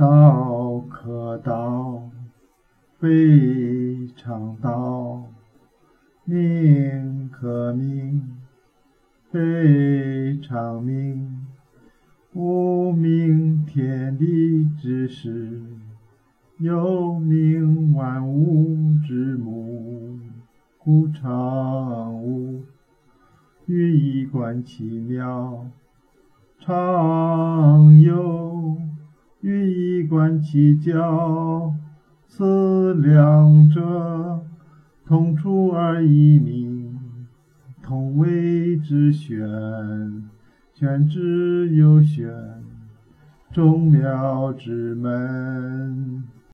道可道，非常道；名可名，非常名。无名，天地之始；有名，万物之母。故常无，欲以观其妙；常，观其交。此两者，同出而异名，同谓之玄。玄之又玄，众妙之门。